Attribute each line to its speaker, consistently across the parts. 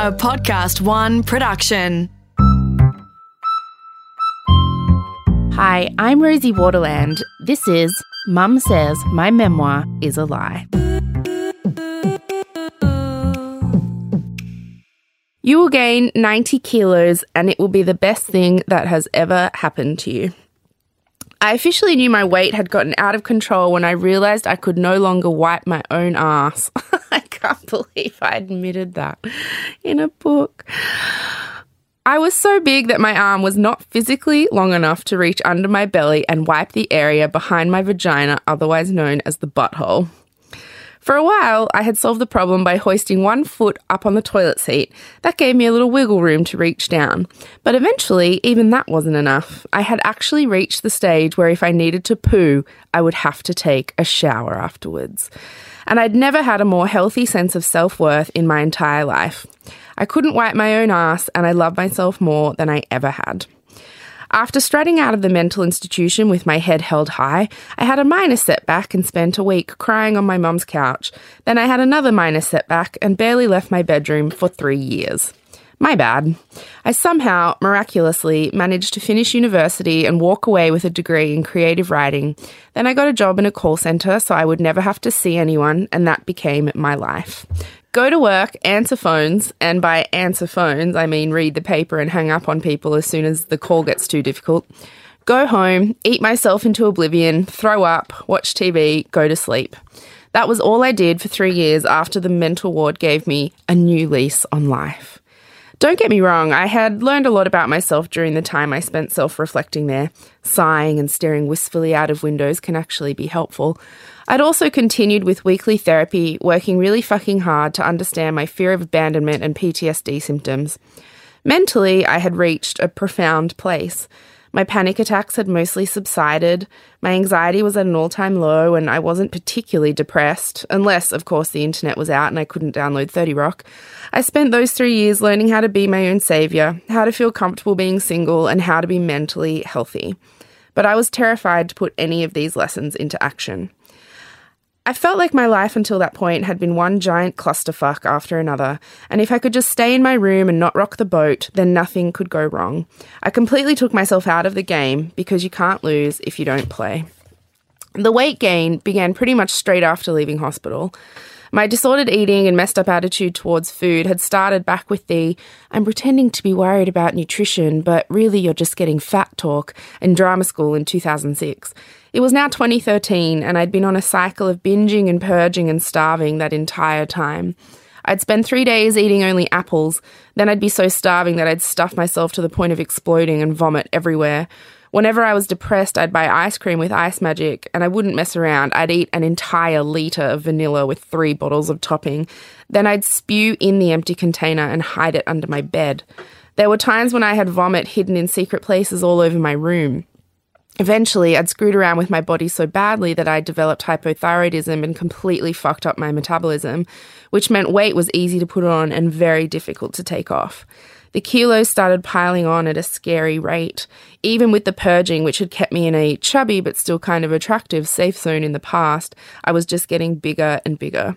Speaker 1: a PodcastOne production.
Speaker 2: Hi, I'm Rosie Waterland. This is Mum Says My Memoir is a Lie. You will gain 90 kilos and it will be the best thing that has ever happened to you. I officially knew my weight had gotten out of control when I realized I could no longer wipe my own ass. I can't believe I admitted that in a book. I was so big that my arm was not physically long enough to reach under my belly and wipe the area behind my vagina, otherwise known as the butthole. For a while, I had solved the problem by hoisting one foot up on the toilet seat. That gave me a little wiggle room to reach down. But eventually, even that wasn't enough. I had actually reached the stage where if I needed to poo, I would have to take a shower afterwards. And I'd never had a more healthy sense of self worth in my entire life. I couldn't wipe my own ass, and I love myself more than I ever had. After strutting out of the mental institution with my head held high, I had a minor setback and spent a week crying on my mum's couch. Then I had another minor setback and barely left my bedroom for three years. My bad. I somehow, miraculously, managed to finish university and walk away with a degree in creative writing. Then I got a job in a call centre so I would never have to see anyone, and that became my life. Go to work, answer phones, and by answer phones, I mean read the paper and hang up on people as soon as the call gets too difficult. Go home, eat myself into oblivion, throw up, watch TV, go to sleep. That was all I did for three years after the mental ward gave me a new lease on life. Don't get me wrong, I had learned a lot about myself during the time I spent self reflecting there. Sighing and staring wistfully out of windows can actually be helpful. I'd also continued with weekly therapy, working really fucking hard to understand my fear of abandonment and PTSD symptoms. Mentally, I had reached a profound place. My panic attacks had mostly subsided, my anxiety was at an all time low, and I wasn't particularly depressed, unless, of course, the internet was out and I couldn't download 30 Rock. I spent those three years learning how to be my own saviour, how to feel comfortable being single, and how to be mentally healthy. But I was terrified to put any of these lessons into action. I felt like my life until that point had been one giant clusterfuck after another, and if I could just stay in my room and not rock the boat, then nothing could go wrong. I completely took myself out of the game because you can't lose if you don't play. The weight gain began pretty much straight after leaving hospital. My disordered eating and messed up attitude towards food had started back with the I'm pretending to be worried about nutrition, but really you're just getting fat talk in drama school in 2006. It was now 2013, and I'd been on a cycle of binging and purging and starving that entire time. I'd spend three days eating only apples, then I'd be so starving that I'd stuff myself to the point of exploding and vomit everywhere. Whenever I was depressed, I'd buy ice cream with ice magic and I wouldn't mess around. I'd eat an entire litre of vanilla with three bottles of topping. Then I'd spew in the empty container and hide it under my bed. There were times when I had vomit hidden in secret places all over my room. Eventually, I'd screwed around with my body so badly that I developed hypothyroidism and completely fucked up my metabolism, which meant weight was easy to put on and very difficult to take off. The kilos started piling on at a scary rate. Even with the purging, which had kept me in a chubby but still kind of attractive safe zone in the past, I was just getting bigger and bigger.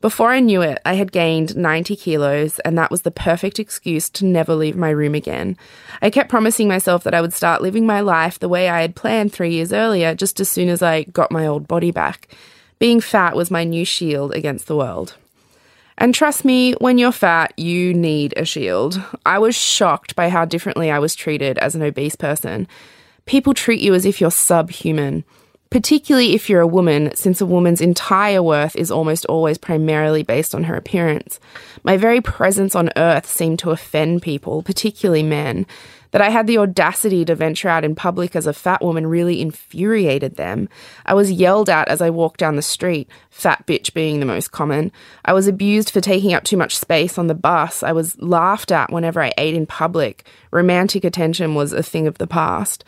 Speaker 2: Before I knew it, I had gained 90 kilos, and that was the perfect excuse to never leave my room again. I kept promising myself that I would start living my life the way I had planned three years earlier, just as soon as I got my old body back. Being fat was my new shield against the world. And trust me, when you're fat, you need a shield. I was shocked by how differently I was treated as an obese person. People treat you as if you're subhuman, particularly if you're a woman, since a woman's entire worth is almost always primarily based on her appearance. My very presence on earth seemed to offend people, particularly men. That I had the audacity to venture out in public as a fat woman really infuriated them. I was yelled at as I walked down the street, fat bitch being the most common. I was abused for taking up too much space on the bus. I was laughed at whenever I ate in public. Romantic attention was a thing of the past.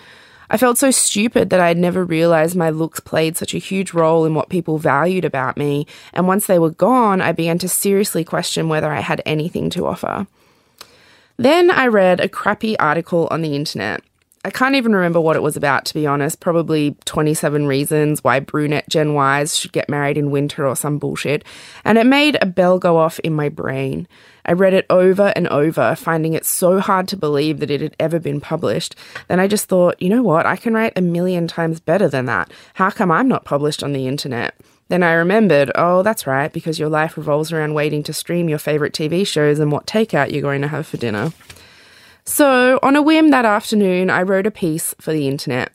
Speaker 2: I felt so stupid that I had never realized my looks played such a huge role in what people valued about me, and once they were gone, I began to seriously question whether I had anything to offer. Then I read a crappy article on the internet. I can't even remember what it was about, to be honest. Probably 27 reasons why brunette Gen Ys should get married in winter or some bullshit. And it made a bell go off in my brain. I read it over and over, finding it so hard to believe that it had ever been published. Then I just thought, you know what? I can write a million times better than that. How come I'm not published on the internet? Then I remembered, oh, that's right, because your life revolves around waiting to stream your favourite TV shows and what takeout you're going to have for dinner. So, on a whim that afternoon, I wrote a piece for the internet.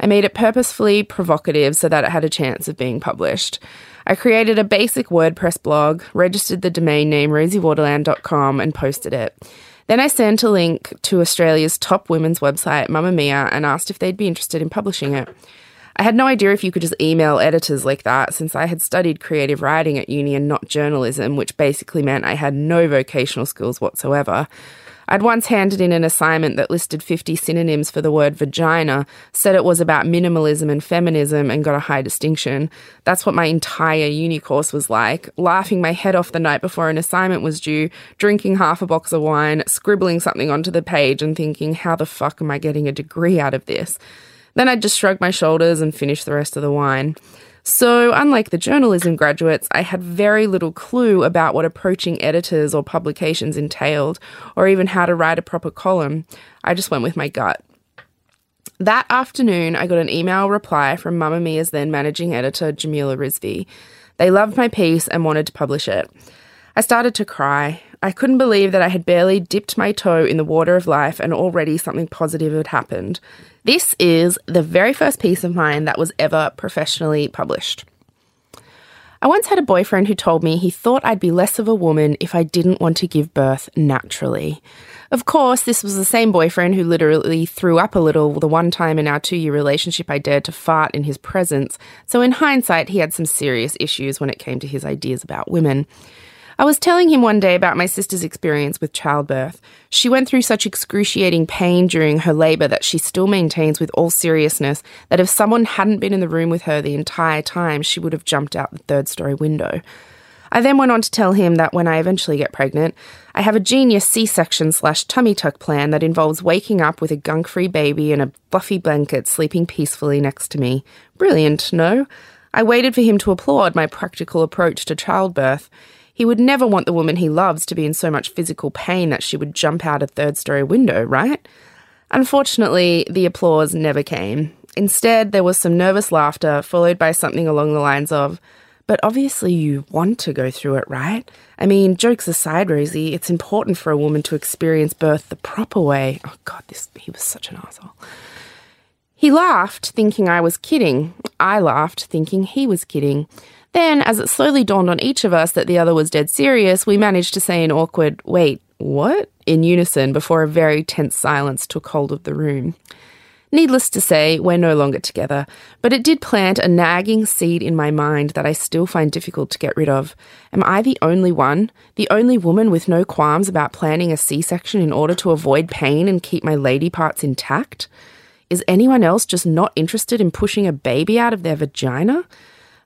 Speaker 2: I made it purposefully provocative so that it had a chance of being published. I created a basic WordPress blog, registered the domain name rosiewaterland.com, and posted it. Then I sent a link to Australia's top women's website, Mamamia, and asked if they'd be interested in publishing it. I had no idea if you could just email editors like that, since I had studied creative writing at uni and not journalism, which basically meant I had no vocational skills whatsoever. I'd once handed in an assignment that listed 50 synonyms for the word vagina, said it was about minimalism and feminism, and got a high distinction. That's what my entire uni course was like laughing my head off the night before an assignment was due, drinking half a box of wine, scribbling something onto the page, and thinking, how the fuck am I getting a degree out of this? Then I'd just shrug my shoulders and finish the rest of the wine. So, unlike the journalism graduates, I had very little clue about what approaching editors or publications entailed, or even how to write a proper column. I just went with my gut. That afternoon, I got an email reply from Mamamia's then managing editor, Jamila Rizvi. They loved my piece and wanted to publish it. I started to cry. I couldn't believe that I had barely dipped my toe in the water of life and already something positive had happened. This is the very first piece of mine that was ever professionally published. I once had a boyfriend who told me he thought I'd be less of a woman if I didn't want to give birth naturally. Of course, this was the same boyfriend who literally threw up a little the one time in our two year relationship I dared to fart in his presence, so in hindsight, he had some serious issues when it came to his ideas about women. I was telling him one day about my sister's experience with childbirth. She went through such excruciating pain during her labour that she still maintains with all seriousness that if someone hadn't been in the room with her the entire time, she would have jumped out the third story window. I then went on to tell him that when I eventually get pregnant, I have a genius C section slash tummy tuck plan that involves waking up with a gunk free baby in a fluffy blanket sleeping peacefully next to me. Brilliant, no? I waited for him to applaud my practical approach to childbirth. He would never want the woman he loves to be in so much physical pain that she would jump out a third story window, right? Unfortunately, the applause never came. Instead, there was some nervous laughter, followed by something along the lines of, But obviously, you want to go through it, right? I mean, jokes aside, Rosie, it's important for a woman to experience birth the proper way. Oh, God, this, he was such an asshole. He laughed, thinking I was kidding. I laughed, thinking he was kidding. Then, as it slowly dawned on each of us that the other was dead serious, we managed to say an awkward, wait, what? in unison before a very tense silence took hold of the room. Needless to say, we're no longer together, but it did plant a nagging seed in my mind that I still find difficult to get rid of. Am I the only one, the only woman with no qualms about planning a C section in order to avoid pain and keep my lady parts intact? Is anyone else just not interested in pushing a baby out of their vagina?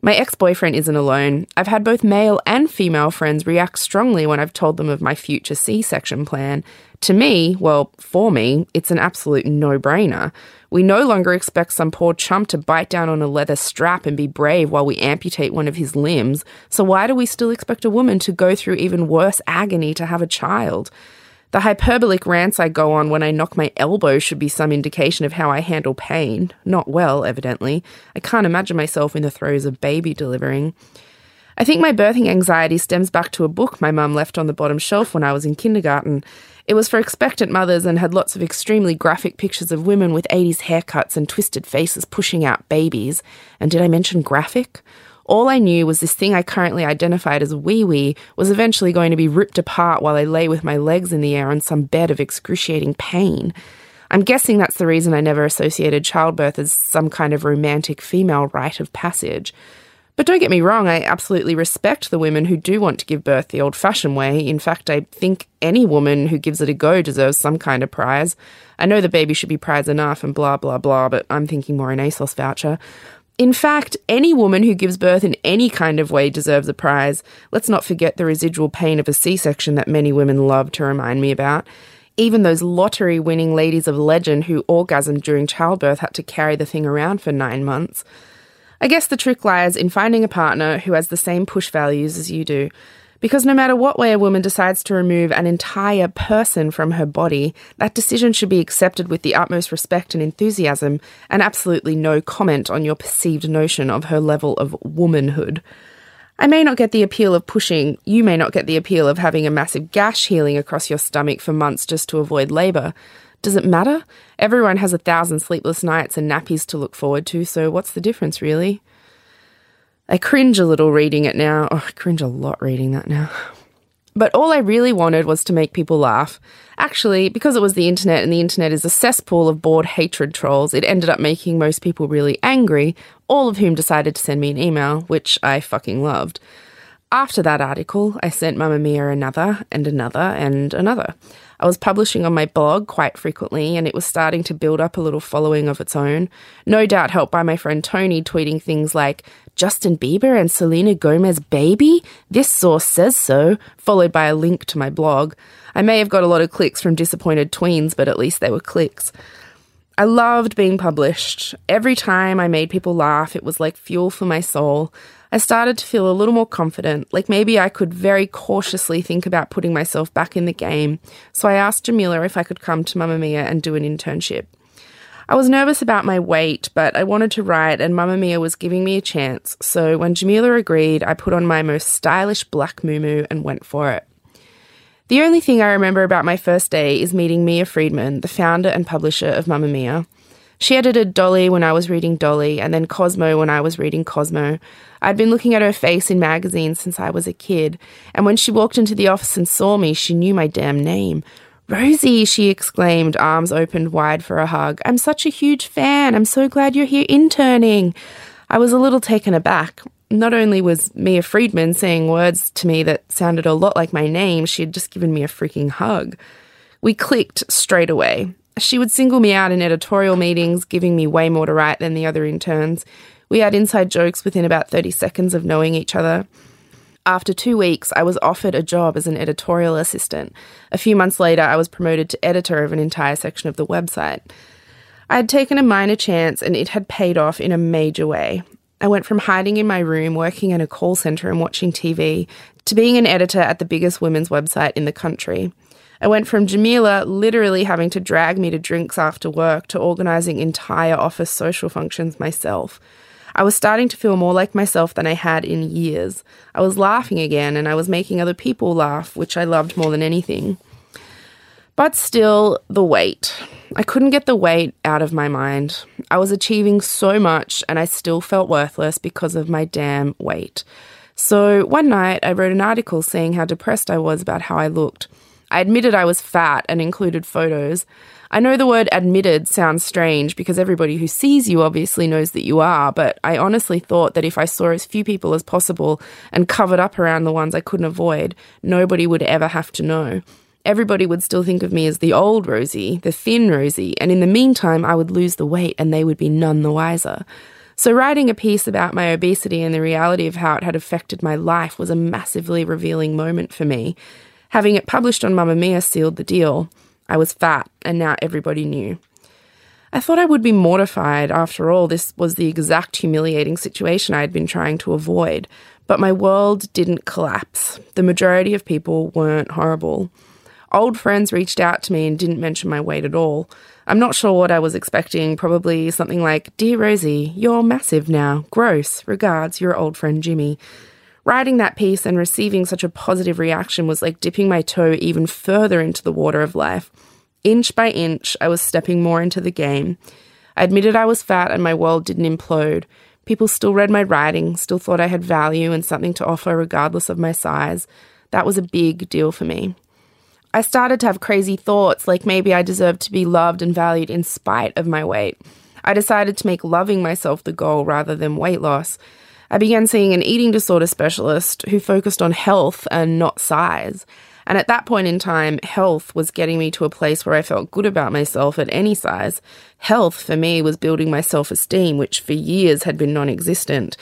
Speaker 2: My ex boyfriend isn't alone. I've had both male and female friends react strongly when I've told them of my future C section plan. To me, well, for me, it's an absolute no brainer. We no longer expect some poor chump to bite down on a leather strap and be brave while we amputate one of his limbs, so why do we still expect a woman to go through even worse agony to have a child? The hyperbolic rants I go on when I knock my elbow should be some indication of how I handle pain. Not well, evidently. I can't imagine myself in the throes of baby delivering. I think my birthing anxiety stems back to a book my mum left on the bottom shelf when I was in kindergarten. It was for expectant mothers and had lots of extremely graphic pictures of women with 80s haircuts and twisted faces pushing out babies. And did I mention graphic? All I knew was this thing I currently identified as wee wee was eventually going to be ripped apart while I lay with my legs in the air on some bed of excruciating pain. I'm guessing that's the reason I never associated childbirth as some kind of romantic female rite of passage. But don't get me wrong, I absolutely respect the women who do want to give birth the old fashioned way. In fact, I think any woman who gives it a go deserves some kind of prize. I know the baby should be prize enough and blah, blah, blah, but I'm thinking more an ASOS voucher. In fact, any woman who gives birth in any kind of way deserves a prize. Let's not forget the residual pain of a C section that many women love to remind me about. Even those lottery winning ladies of legend who orgasmed during childbirth had to carry the thing around for nine months. I guess the trick lies in finding a partner who has the same push values as you do. Because no matter what way a woman decides to remove an entire person from her body, that decision should be accepted with the utmost respect and enthusiasm, and absolutely no comment on your perceived notion of her level of womanhood. I may not get the appeal of pushing, you may not get the appeal of having a massive gash healing across your stomach for months just to avoid labour. Does it matter? Everyone has a thousand sleepless nights and nappies to look forward to, so what's the difference, really? I cringe a little reading it now. Oh, I cringe a lot reading that now. But all I really wanted was to make people laugh. Actually, because it was the internet and the internet is a cesspool of bored hatred trolls, it ended up making most people really angry, all of whom decided to send me an email, which I fucking loved. After that article, I sent Mamamia another and another and another. I was publishing on my blog quite frequently, and it was starting to build up a little following of its own. No doubt helped by my friend Tony tweeting things like, Justin Bieber and Selena Gomez baby? This source says so, followed by a link to my blog. I may have got a lot of clicks from disappointed tweens, but at least they were clicks. I loved being published. Every time I made people laugh, it was like fuel for my soul. I started to feel a little more confident, like maybe I could very cautiously think about putting myself back in the game. So I asked Jamila if I could come to Mamamia and do an internship. I was nervous about my weight, but I wanted to write, and Mamamia was giving me a chance. So when Jamila agreed, I put on my most stylish black muumuu and went for it. The only thing I remember about my first day is meeting Mia Freedman, the founder and publisher of Mamamia. She edited Dolly when I was reading Dolly, and then Cosmo when I was reading Cosmo. I'd been looking at her face in magazines since I was a kid, and when she walked into the office and saw me, she knew my damn name. Rosie, she exclaimed, arms opened wide for a hug. I'm such a huge fan. I'm so glad you're here interning. I was a little taken aback. Not only was Mia Freedman saying words to me that sounded a lot like my name, she had just given me a freaking hug. We clicked straight away. She would single me out in editorial meetings, giving me way more to write than the other interns. We had inside jokes within about 30 seconds of knowing each other. After two weeks, I was offered a job as an editorial assistant. A few months later, I was promoted to editor of an entire section of the website. I had taken a minor chance and it had paid off in a major way. I went from hiding in my room, working in a call centre and watching TV, to being an editor at the biggest women's website in the country. I went from Jamila literally having to drag me to drinks after work to organising entire office social functions myself. I was starting to feel more like myself than I had in years. I was laughing again and I was making other people laugh, which I loved more than anything. But still, the weight. I couldn't get the weight out of my mind. I was achieving so much and I still felt worthless because of my damn weight. So one night I wrote an article saying how depressed I was about how I looked. I admitted I was fat and included photos. I know the word admitted sounds strange because everybody who sees you obviously knows that you are, but I honestly thought that if I saw as few people as possible and covered up around the ones I couldn't avoid, nobody would ever have to know. Everybody would still think of me as the old Rosie, the thin Rosie, and in the meantime, I would lose the weight and they would be none the wiser. So, writing a piece about my obesity and the reality of how it had affected my life was a massively revealing moment for me. Having it published on Mamamia sealed the deal. I was fat, and now everybody knew. I thought I would be mortified. After all, this was the exact humiliating situation I had been trying to avoid. But my world didn't collapse. The majority of people weren't horrible. Old friends reached out to me and didn't mention my weight at all. I'm not sure what I was expecting, probably something like, Dear Rosie, you're massive now. Gross. Regards, your old friend Jimmy. Writing that piece and receiving such a positive reaction was like dipping my toe even further into the water of life. Inch by inch, I was stepping more into the game. I admitted I was fat and my world didn't implode. People still read my writing, still thought I had value and something to offer regardless of my size. That was a big deal for me. I started to have crazy thoughts like maybe I deserved to be loved and valued in spite of my weight. I decided to make loving myself the goal rather than weight loss. I began seeing an eating disorder specialist who focused on health and not size. And at that point in time, health was getting me to a place where I felt good about myself at any size. Health for me was building my self esteem, which for years had been non existent.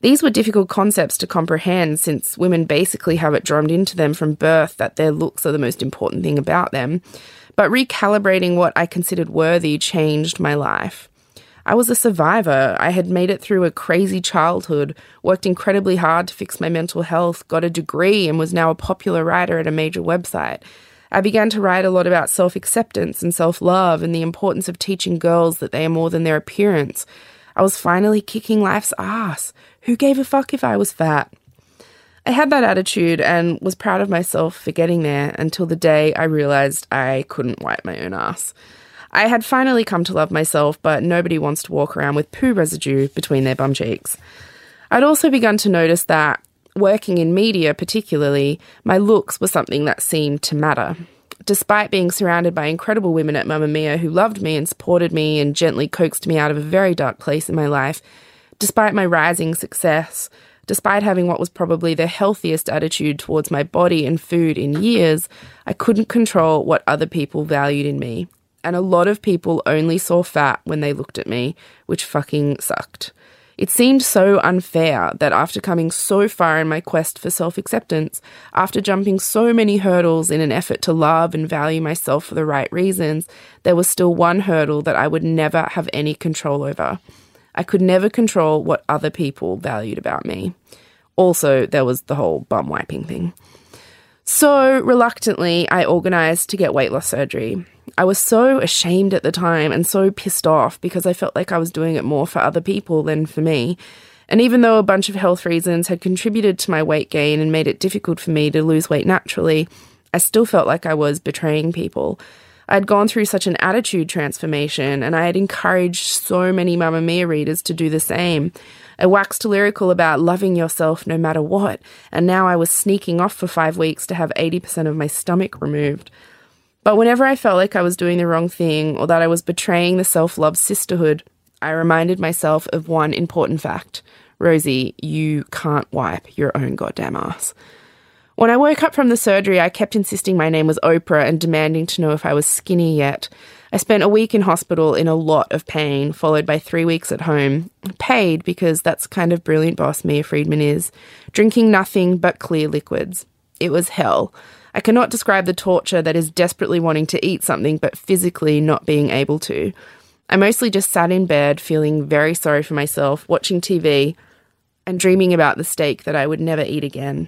Speaker 2: These were difficult concepts to comprehend since women basically have it drummed into them from birth that their looks are the most important thing about them. But recalibrating what I considered worthy changed my life. I was a survivor. I had made it through a crazy childhood, worked incredibly hard to fix my mental health, got a degree, and was now a popular writer at a major website. I began to write a lot about self acceptance and self love and the importance of teaching girls that they are more than their appearance. I was finally kicking life's ass. Who gave a fuck if I was fat? I had that attitude and was proud of myself for getting there until the day I realized I couldn't wipe my own ass. I had finally come to love myself, but nobody wants to walk around with poo residue between their bum cheeks. I'd also begun to notice that, working in media particularly, my looks were something that seemed to matter. Despite being surrounded by incredible women at Mamamia who loved me and supported me and gently coaxed me out of a very dark place in my life, Despite my rising success, despite having what was probably the healthiest attitude towards my body and food in years, I couldn't control what other people valued in me. And a lot of people only saw fat when they looked at me, which fucking sucked. It seemed so unfair that after coming so far in my quest for self acceptance, after jumping so many hurdles in an effort to love and value myself for the right reasons, there was still one hurdle that I would never have any control over I could never control what other people valued about me. Also, there was the whole bum wiping thing. So, reluctantly, I organised to get weight loss surgery. I was so ashamed at the time and so pissed off because I felt like I was doing it more for other people than for me. And even though a bunch of health reasons had contributed to my weight gain and made it difficult for me to lose weight naturally, I still felt like I was betraying people. I'd gone through such an attitude transformation and I had encouraged so many Mamamia readers to do the same. I waxed lyrical about loving yourself no matter what, and now I was sneaking off for five weeks to have 80% of my stomach removed. But whenever I felt like I was doing the wrong thing or that I was betraying the self love sisterhood, I reminded myself of one important fact Rosie, you can't wipe your own goddamn ass. When I woke up from the surgery, I kept insisting my name was Oprah and demanding to know if I was skinny yet. I spent a week in hospital in a lot of pain, followed by three weeks at home. Paid because that's kind of brilliant boss Mia Freedman is, drinking nothing but clear liquids. It was hell. I cannot describe the torture that is desperately wanting to eat something but physically not being able to. I mostly just sat in bed feeling very sorry for myself, watching TV, and dreaming about the steak that I would never eat again.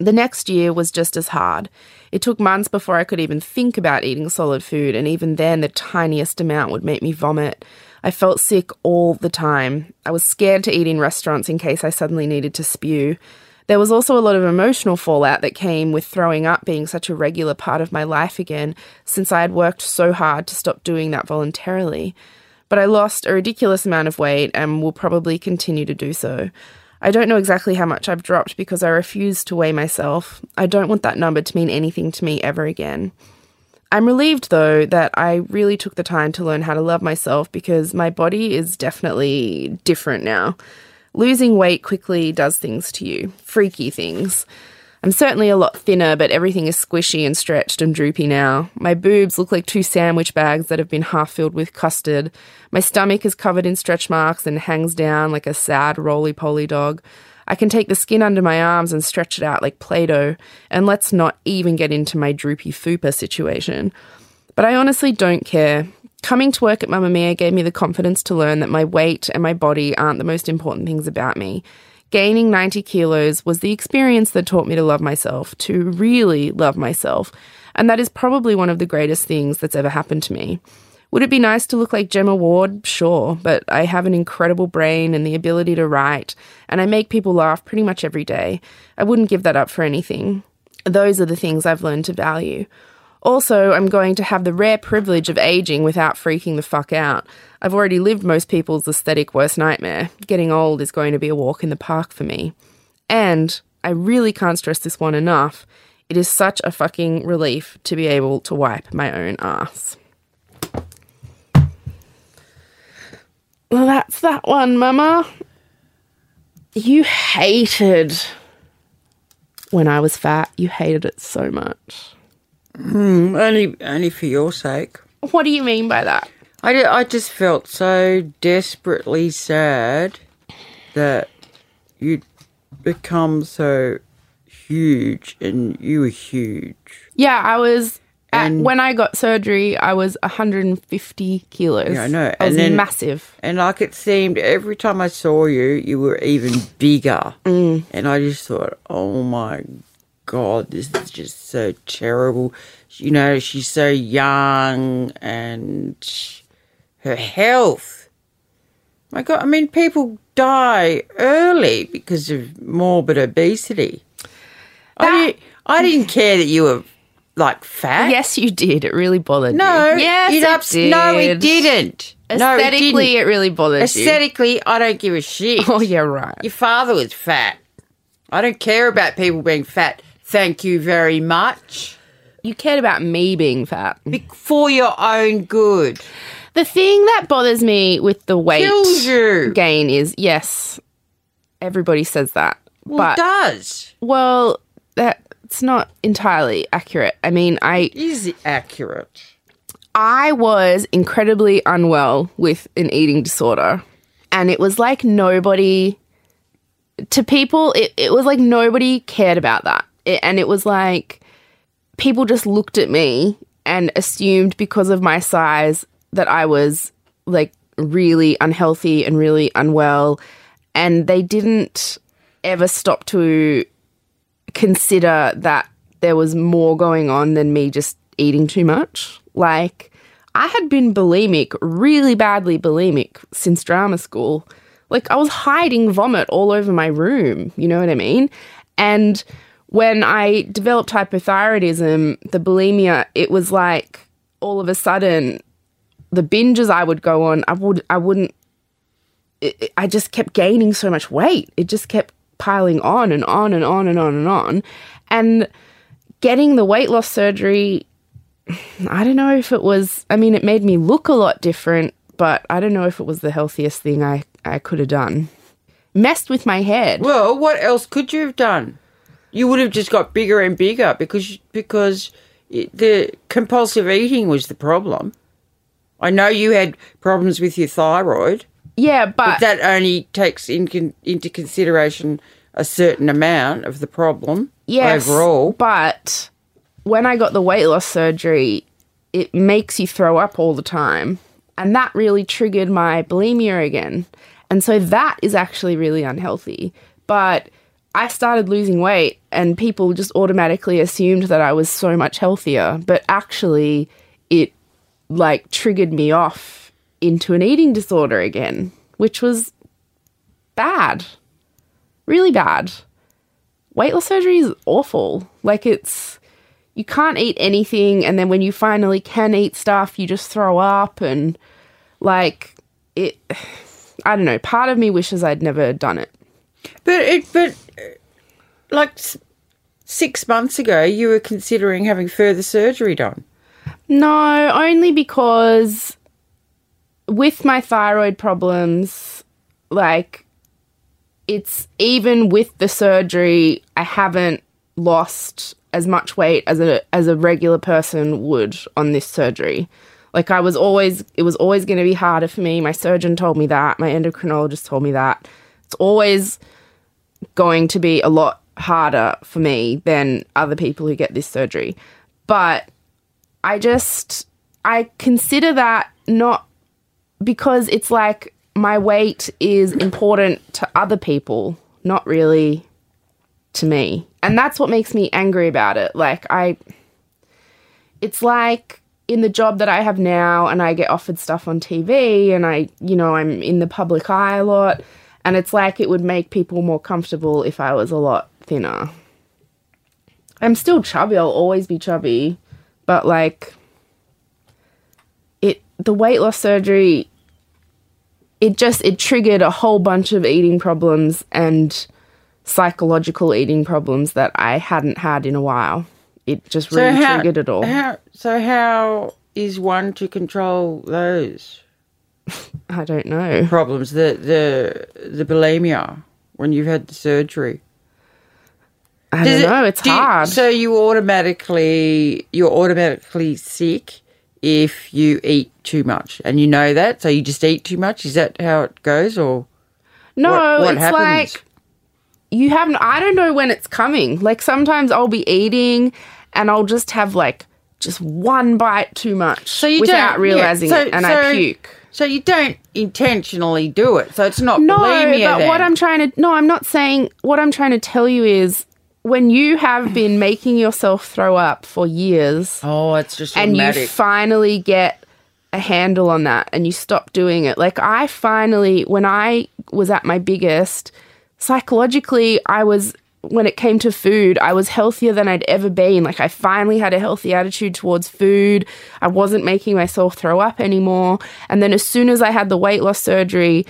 Speaker 2: The next year was just as hard. It took months before I could even think about eating solid food, and even then, the tiniest amount would make me vomit. I felt sick all the time. I was scared to eat in restaurants in case I suddenly needed to spew. There was also a lot of emotional fallout that came with throwing up being such a regular part of my life again, since I had worked so hard to stop doing that voluntarily. But I lost a ridiculous amount of weight and will probably continue to do so. I don't know exactly how much I've dropped because I refuse to weigh myself. I don't want that number to mean anything to me ever again. I'm relieved though that I really took the time to learn how to love myself because my body is definitely different now. Losing weight quickly does things to you, freaky things. I'm certainly a lot thinner, but everything is squishy and stretched and droopy now. My boobs look like two sandwich bags that have been half filled with custard. My stomach is covered in stretch marks and hangs down like a sad roly poly dog. I can take the skin under my arms and stretch it out like Play Doh, and let's not even get into my droopy fupa situation. But I honestly don't care. Coming to work at Mamamia gave me the confidence to learn that my weight and my body aren't the most important things about me. Gaining 90 kilos was the experience that taught me to love myself, to really love myself. And that is probably one of the greatest things that's ever happened to me. Would it be nice to look like Gemma Ward? Sure, but I have an incredible brain and the ability to write, and I make people laugh pretty much every day. I wouldn't give that up for anything. Those are the things I've learned to value. Also, I'm going to have the rare privilege of aging without freaking the fuck out. I've already lived most people's aesthetic worst nightmare. Getting old is going to be a walk in the park for me. And I really can't stress this one enough. It is such a fucking relief to be able to wipe my own ass. Well, that's that one, Mama. You hated when I was fat. You hated it so much.
Speaker 3: Mm, only, only for your sake.
Speaker 2: What do you mean by that?
Speaker 3: I, I just felt so desperately sad that you'd become so huge, and you were huge.
Speaker 2: Yeah, I was. At,
Speaker 3: And-
Speaker 2: when I got surgery, I was 150 kilos.
Speaker 3: Yeah, I know.
Speaker 2: I was
Speaker 3: And then-
Speaker 2: massive.
Speaker 3: And like it seemed every time I saw you, you were even bigger. Mm. And I just thought, oh my God, this is just so terrible. You know, she's so young and her health. My God, I mean, people die early because of morbid obesity. I,
Speaker 2: That-
Speaker 3: didn't, I didn't care that you were like fat.
Speaker 2: Yes, you did. It really bothered me.
Speaker 3: No,
Speaker 2: you. Yes,
Speaker 3: it
Speaker 2: it did.
Speaker 3: No, it didn't. No, it
Speaker 2: Aesthetically,
Speaker 3: didn't.
Speaker 2: it really bothered you.
Speaker 3: Aesthetically, I don't give a shit.
Speaker 2: Oh, yeah, right.
Speaker 3: Your father was fat. I don't care about people being fat. Thank you very much.
Speaker 2: You cared about me being fat.
Speaker 3: Be- For your own good.
Speaker 2: The thing that bothers me with the weight
Speaker 3: Kills you.
Speaker 2: gain is yes, everybody says that,
Speaker 3: Well,
Speaker 2: but
Speaker 3: it does.
Speaker 2: well, that's not entirely accurate. I mean, I
Speaker 3: Is it accurate?
Speaker 2: I was incredibly unwell with an eating disorder, and it was like nobody to people. It it was like nobody cared about that, it, and it was like people just looked at me and assumed because of my size that I was like really unhealthy and really unwell, and they didn't ever stop to consider that there was more going on than me just eating too much. Like, I had been bulimic, really badly bulimic, since drama school. Like, I was hiding vomit all over my room, you know what I mean? And when I developed hypothyroidism, the bulimia, it was like all of a sudden the binges I would go on, I would I wouldn't it, I just kept gaining so much weight. It just kept piling on and on and on and on and on. And getting the weight loss surgery, I don't know if it was, I mean, it made me look a lot different, but I don't know if it was the healthiest thing I, I could have done. Messed with my head.
Speaker 3: Well, what else could you have done? You would have just got bigger and bigger because because it, the compulsive eating was the problem. I know you had problems with your thyroid,
Speaker 2: yeah, but,
Speaker 3: but that only takes in, con- into consideration a certain amount of the problem
Speaker 2: yes,
Speaker 3: overall.
Speaker 2: But when I got the weight loss surgery, it makes you throw up all the time. And that really triggered my bulimia again. And so that is actually really unhealthy. But I started losing weight and people just automatically assumed that I was so much healthier. But actually, it like triggered me off into an eating disorder again, which was bad. Really bad weight loss surgery is awful. Like it's you can't eat anything and then when you finally can eat stuff, you just throw up and like it I don't know, part of me wishes I'd never done it.
Speaker 3: But it, but like six months ago, you were considering having further surgery done.
Speaker 2: No, only because with my thyroid problems, like it's even with the surgery, I haven't lost as much weight as a as a regular person would on this surgery. Like I was always it was always going to be harder for me. My surgeon told me that, my endocrinologist told me that. It's always going to be a lot harder for me than other people who get this surgery. But I just I consider that not because it's like my weight is important to other people, not really to me. And that's what makes me angry about it. Like I it's like in the job that I have now and I get offered stuff on TV and I, you know, I'm in the public eye a lot and it's like it would make people more comfortable if I was a lot thinner. I'm still chubby, I'll always be chubby, but like it the weight loss surgery it just it triggered a whole bunch of eating problems and psychological eating problems that I hadn't had in a while. It just really triggered it all.
Speaker 3: How, so how is one to control those
Speaker 2: I don't know.
Speaker 3: problems? The the the bulimia when you've had the surgery.
Speaker 2: I
Speaker 3: Does
Speaker 2: don't know. It's
Speaker 3: do you-
Speaker 2: hard.
Speaker 3: so you automatically you're automatically sick if you eat too much, and you know that. So you just eat too much. Is that how it goes, or
Speaker 2: no,
Speaker 3: what- what
Speaker 2: it's
Speaker 3: happens?
Speaker 2: like you haven't I don't know when it's coming. Like sometimes I'll be eating and I'll just have like just one bite too much
Speaker 3: So you
Speaker 2: without
Speaker 3: don't
Speaker 2: realizing
Speaker 3: yeah, so-
Speaker 2: it and
Speaker 3: so-
Speaker 2: I puke.
Speaker 3: So you don't intentionally do it. So it's not
Speaker 2: No,
Speaker 3: bulimia
Speaker 2: but
Speaker 3: then.
Speaker 2: what I'm trying to no, I'm not saying what I'm trying to tell you is when you have been making yourself throw up for years
Speaker 3: Oh, it's just
Speaker 2: and you finally get a handle on that and you stop doing it. Like I finally when I was at my biggest, psychologically I was when it came to food, I was healthier than I'd ever been. Like I finally had a healthy attitude towards food. I wasn't making myself throw up anymore. And then as soon as I had the weight loss surgery,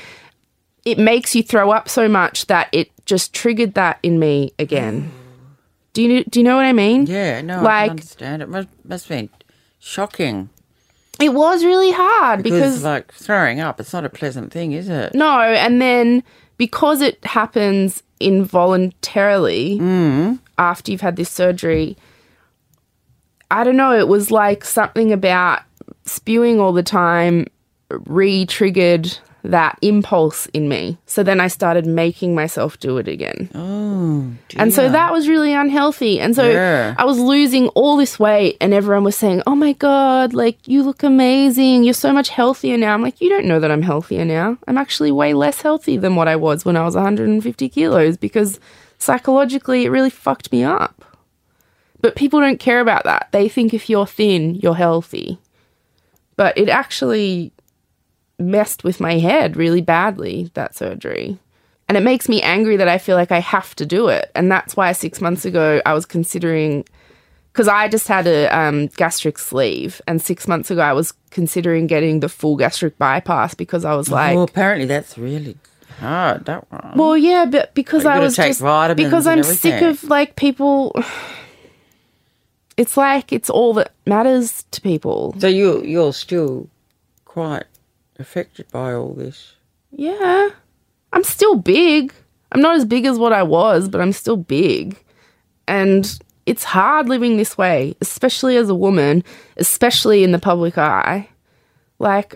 Speaker 2: it makes you throw up so much that it just triggered that in me again. Do you do you know what I mean?
Speaker 3: yeah, no, I can understand. It must, must have been shocking.
Speaker 2: it was really hard
Speaker 3: Because,
Speaker 2: because
Speaker 3: like, throwing up, it's not a pleasant thing, is it?
Speaker 2: no, and then because it happens involuntarily mm. after you've had this surgery, I don't know, it was like something about spewing all the time re triggered that impulse in me. So then I started making myself do it again.
Speaker 3: Oh,
Speaker 2: And so that was really unhealthy. And so
Speaker 3: Yeah.
Speaker 2: I was losing all this weight, and everyone was saying, Oh my God, like you look amazing. You're so much healthier now. I'm like, You don't know that I'm healthier now. I'm actually way less healthy than what I was when I was 150 kilos because psychologically it really fucked me up. But people don't care about that. They think if you're thin, you're healthy. But it actually messed with my head really badly, that surgery. And it makes me angry that I feel like I have to do it. And that's why six months ago I was considering, because I just had a um, gastric sleeve. And six months ago I was considering getting the full gastric bypass because I was like,
Speaker 3: well, apparently that's really hard, that one.
Speaker 2: well, yeah, but because I was
Speaker 3: take
Speaker 2: just because I'm sick of like people. It's like it's all that matters to people.
Speaker 3: so you, you're still quite affected by all this.
Speaker 2: Yeah, I'm still big. I'm not as big as what I was, but I'm still big, and it's hard living this way, especially as a woman, especially in the public eye. Like,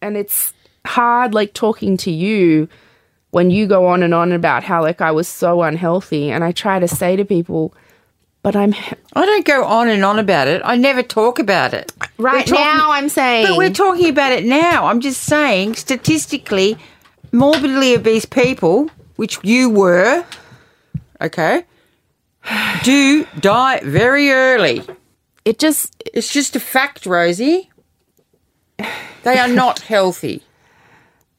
Speaker 2: and it's hard, like talking to you when you go on and on about how like I was so unhealthy, and I try to say to people, but I'm
Speaker 3: I don't go on and on about it. I never talk about it.
Speaker 2: right
Speaker 3: talking-
Speaker 2: now. I'm saying,
Speaker 3: But we're talking about it now. I'm just saying, statistically, morbidly obese people, which you were, okay, do die very early.
Speaker 2: it just
Speaker 3: It's just a fact, Rosie. They are not healthy.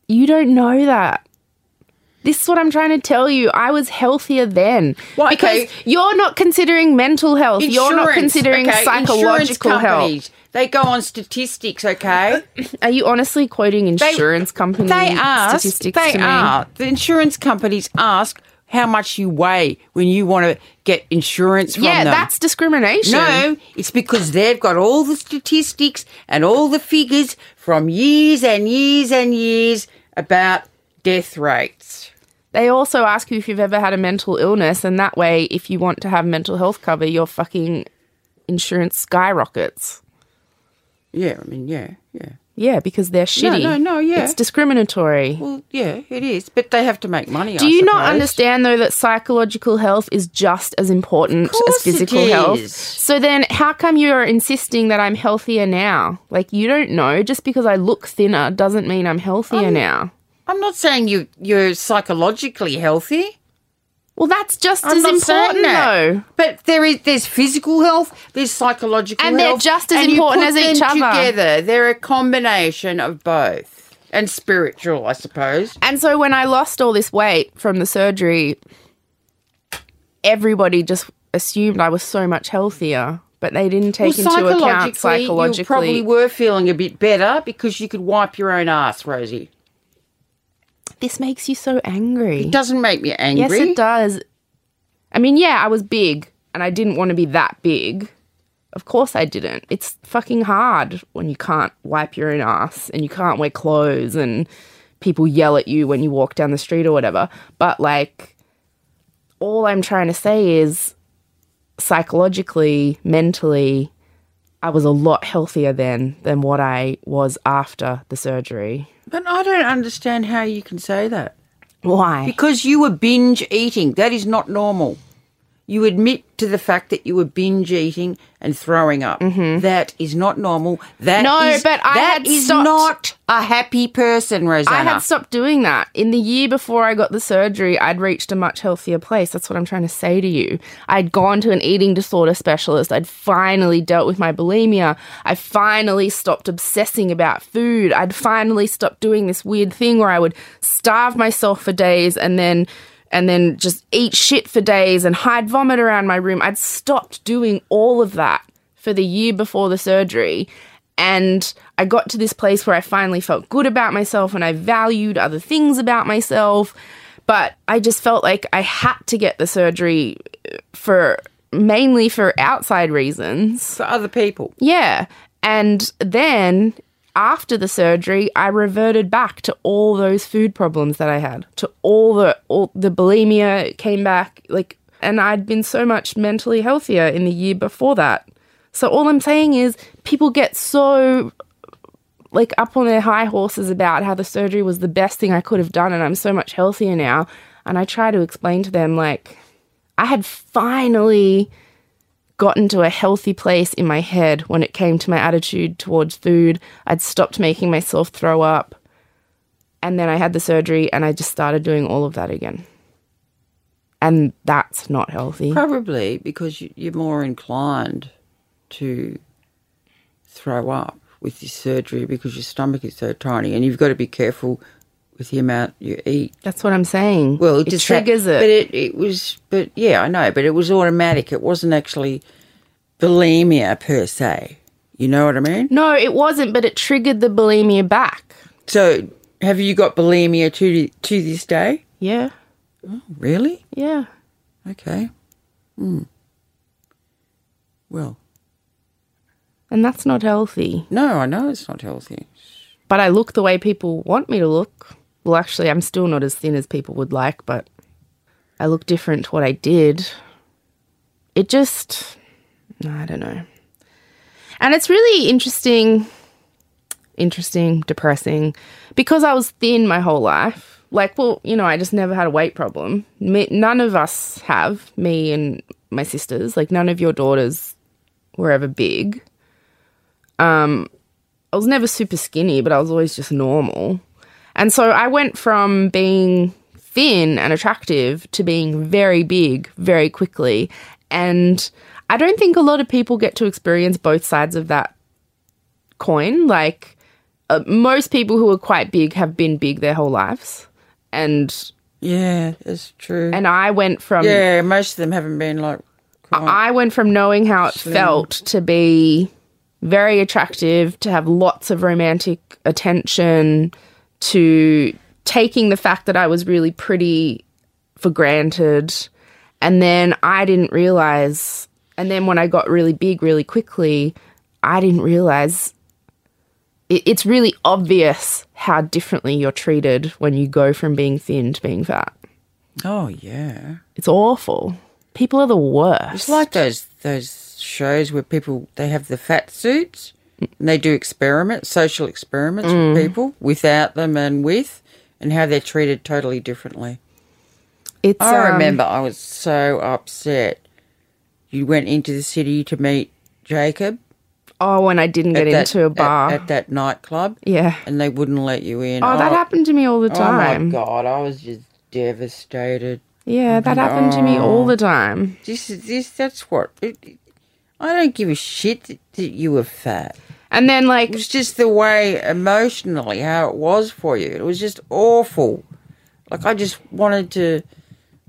Speaker 2: You don't know that. This is what I'm trying to tell you. I was healthier then.
Speaker 3: Well, okay.
Speaker 2: Because you're not considering mental health. you're not considering
Speaker 3: okay,
Speaker 2: psychological health.
Speaker 3: They go on statistics, okay?
Speaker 2: Are you honestly quoting insurance companies?
Speaker 3: They ask.
Speaker 2: statistics
Speaker 3: They
Speaker 2: to me?
Speaker 3: are. The insurance companies ask how much you weigh when you want to get insurance from
Speaker 2: Yeah,
Speaker 3: them.
Speaker 2: that's discrimination.
Speaker 3: No, it's because they've got all the statistics and all the figures from years and years and years about death rates.
Speaker 2: They also ask you if you've ever had a mental illness, and that way, if you want to have mental health cover, your fucking insurance skyrockets.
Speaker 3: Yeah, I mean, yeah, yeah.
Speaker 2: Yeah, because they're shitty.
Speaker 3: no, no, yeah.
Speaker 2: It's discriminatory.
Speaker 3: Well, yeah, it is, but they have to make money.
Speaker 2: Do
Speaker 3: I
Speaker 2: you not understand though that psychological health is just as important as physical
Speaker 3: it
Speaker 2: health?
Speaker 3: is.
Speaker 2: So then how come you're insisting that I'm healthier now? Like you don't know just because I look thinner doesn't mean I'm healthier now.
Speaker 3: I'm not saying you you're psychologically healthy.
Speaker 2: Well, that's just
Speaker 3: I'm
Speaker 2: as important though.
Speaker 3: But there is there's physical health, there's psychological
Speaker 2: And they're just as important as each other.
Speaker 3: Together, they're a combination of both, and spiritual, I suppose.
Speaker 2: And so when I lost all this weight from the surgery, everybody just assumed I was so much healthier, but they didn't take into account psychologically.
Speaker 3: you probably were feeling a bit better because you could wipe your own ass, Rosie.
Speaker 2: This makes you so angry.
Speaker 3: It doesn't make me angry.
Speaker 2: Yes, it does. I mean, yeah, I was big and I didn't want to be that big. Of course I didn't. It's fucking hard when you can't wipe your own ass and you can't wear clothes and people yell at you when you walk down the street or whatever. But like, all I'm trying to say is psychologically, mentally, I was a lot healthier then than what I was after the surgery.
Speaker 3: But I don't understand how you can say that.
Speaker 2: Why?
Speaker 3: Because you were binge eating. That is not normal. You admit to the fact that you were binge eating and throwing up. That is not normal. That
Speaker 2: Mm-hmm. No,
Speaker 3: is-
Speaker 2: but I
Speaker 3: that
Speaker 2: had
Speaker 3: is
Speaker 2: stopped-
Speaker 3: not a happy person, Rosanna.
Speaker 2: I had stopped doing that. In the year before I got the surgery, I'd reached a much healthier place. That's what I'm trying to say to you. I'd gone to an eating disorder specialist. I'd finally dealt with my bulimia. I finally stopped obsessing about food. I'd finally stopped doing this weird thing where I would starve myself for days and then and then just eat shit for days and hide vomit around my room. I'd stopped doing all of that for the year before the surgery. And I got to this place where I finally felt good about myself and I valued other things about myself. But I just felt like I had to get the surgery uh, for mainly for outside reasons.
Speaker 3: for other people.
Speaker 2: Yeah. And then after the surgery, I reverted back to all those food problems that I had, to all the all the bulimia came back, like, and I'd been so much mentally healthier in the year before that. So all I'm saying is, people get so like up on their high horses about how the surgery was the best thing I could have done, and I'm so much healthier now. And I try to explain to them like, I had finally gotten to a healthy place in my head when it came to my attitude towards food. I'd stopped making myself throw up. And then I had the surgery and I just started doing all of that again. And that's not healthy.
Speaker 3: Probably because you- you're more inclined to throw up with your surgery because your stomach is so tiny, and you've got to be careful with the amount you eat.
Speaker 2: That's what I'm saying.
Speaker 3: Well,
Speaker 2: it
Speaker 3: just
Speaker 2: triggers it.
Speaker 3: But it, it was, but yeah, I know, but it was automatic. It wasn't actually bulimia per se. You know what I mean?
Speaker 2: no, it wasn't, but it triggered the bulimia back.
Speaker 3: So, have you got bulimia to to this day?
Speaker 2: Yeah.
Speaker 3: Really?
Speaker 2: Yeah.
Speaker 3: Okay. Hmm. Well,
Speaker 2: And that's not healthy.
Speaker 3: no, I know it's not healthy.
Speaker 2: But I look the way people want me to look. Well, actually, I'm still not as thin as people would like, but I look different to what I did. It just, I don't know. And it's really interesting, interesting, depressing, because I was thin my whole life. Like, well, you know, I just never had a weight problem. Me, none of us have, me and my sisters. Like, none of your daughters were ever big. Um, I was never super skinny, but I was always just normal. And so I went from being thin and attractive to being very big very quickly. And I don't think a lot of people get to experience both sides of that coin. Like, uh, most people who are quite big have been big their whole lives. And
Speaker 3: Yeah, it's true.
Speaker 2: and I went from
Speaker 3: yeah, most of them haven't been like.
Speaker 2: I went from knowing how it
Speaker 3: Slim.
Speaker 2: felt to be very attractive, to have lots of romantic attention, to taking the fact that I was really pretty for granted. And then I didn't realize, and then when I got really big really quickly, I didn't realize it, it's really obvious how differently you're treated when you go from being thin to being fat.
Speaker 3: oh yeah,
Speaker 2: It's awful. People are the worst.
Speaker 3: it's like those those shows where people they have the fat suits they do experiments, social experiments
Speaker 2: Mm.
Speaker 3: with people without them and with, and how they're treated totally differently.
Speaker 2: It's,
Speaker 3: I
Speaker 2: um,
Speaker 3: remember I was so upset. You went into the city to meet Jacob
Speaker 2: Oh, when I didn't get
Speaker 3: that-
Speaker 2: into a bar.
Speaker 3: at, that nightclub,
Speaker 2: yeah.
Speaker 3: and they wouldn't let you in.
Speaker 2: Oh, that happened to me all the time.
Speaker 3: Oh my god, I was just devastated.
Speaker 2: Yeah, that happened to me
Speaker 3: Oh.
Speaker 2: all the time.
Speaker 3: This is this. That's what. It, it- I don't give a shit that, that you were fat.
Speaker 2: And then, like,
Speaker 3: It was just the way emotionally how it was for you. It was just awful. Like I just wanted to,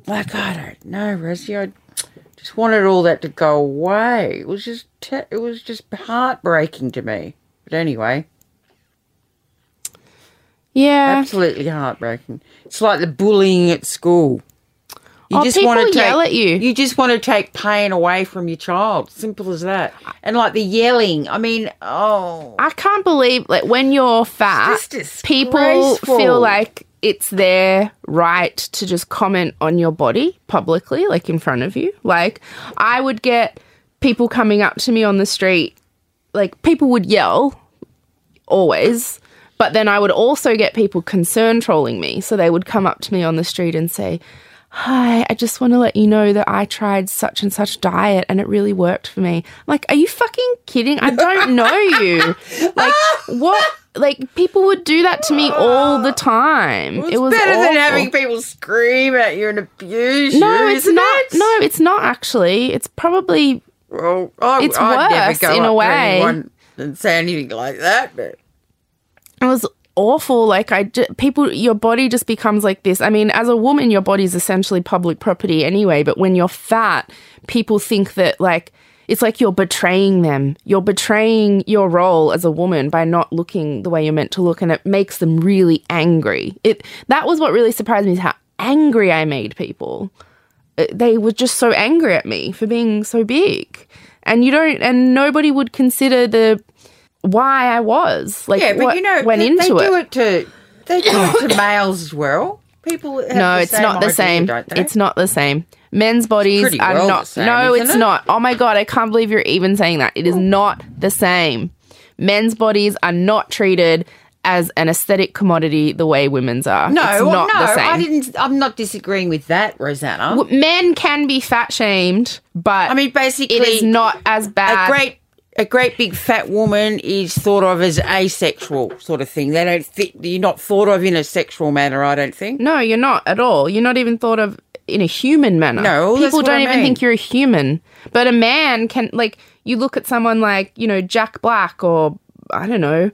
Speaker 3: like I don't know, Rosie. I just wanted all that to go away. It was just, te- it was just heartbreaking to me. But anyway,
Speaker 2: yeah.
Speaker 3: absolutely heartbreaking. It's like the bullying at school. You
Speaker 2: Oh, people
Speaker 3: wanna
Speaker 2: yell at you.
Speaker 3: You just want to take pain away from your child. Simple as that. And like the yelling. I mean, oh,
Speaker 2: I can't believe, like, when you're fat, people feel like it's their right to just comment on your body publicly, like in front of you. Like, I would get people coming up to me on the street, like, people would yell always, But then I would also get people concern trolling me. So they would come up to me on the street and say, Hi, I just want to let you know that I tried such and such diet and it really worked for me. I'm like, are you fucking kidding? I don't know you. Like, what? Like, people would do that to me all the time.
Speaker 3: It's
Speaker 2: it was
Speaker 3: better than having people scream at you and abuse
Speaker 2: No,
Speaker 3: you,
Speaker 2: No,
Speaker 3: it's
Speaker 2: not.
Speaker 3: it?
Speaker 2: No, it's not actually. It's probably
Speaker 3: Well, I,
Speaker 2: It's
Speaker 3: I'd never
Speaker 2: worse
Speaker 3: go
Speaker 2: in a way.
Speaker 3: and say anything like that, but
Speaker 2: it was awful. Like I, ju- people, your body just becomes like this. I mean, as a woman, your body's essentially public property anyway. But when you're fat, people think that like it's like you're betraying them. You're betraying your role as a woman by not looking the way you're meant to look, and it makes them really angry. It that was what really surprised me is how angry I made people. Uh, They were just so angry at me for being so big, and you don't, and nobody would consider the why I was like
Speaker 3: yeah, but
Speaker 2: what
Speaker 3: you know,
Speaker 2: went
Speaker 3: they,
Speaker 2: into
Speaker 3: they do it to they do it to males as well. People have
Speaker 2: No, it's not the
Speaker 3: idea,
Speaker 2: same. It's not the same. Men's bodies are
Speaker 3: well
Speaker 2: not.
Speaker 3: the same,
Speaker 2: no, it's
Speaker 3: it?
Speaker 2: not. Oh my god, I can't believe you're even saying that. It is not the same. Men's bodies are not treated as an aesthetic commodity the way women's are.
Speaker 3: no,
Speaker 2: it's
Speaker 3: well, no,
Speaker 2: the same.
Speaker 3: I didn't. I'm not disagreeing with that, Rosanna.
Speaker 2: W- Men can be fat shamed, but
Speaker 3: I mean, basically,
Speaker 2: it is not as
Speaker 3: a
Speaker 2: bad.
Speaker 3: great a great big fat woman is thought of as asexual sort of thing. They don't fit. You're not thought of in a sexual manner. I don't think.
Speaker 2: No, you're not at all. You're not even thought of in a human manner.
Speaker 3: No,
Speaker 2: people don't
Speaker 3: I
Speaker 2: even
Speaker 3: mean.
Speaker 2: think you're a human. But a man can like you look at someone like you know Jack Black or I don't know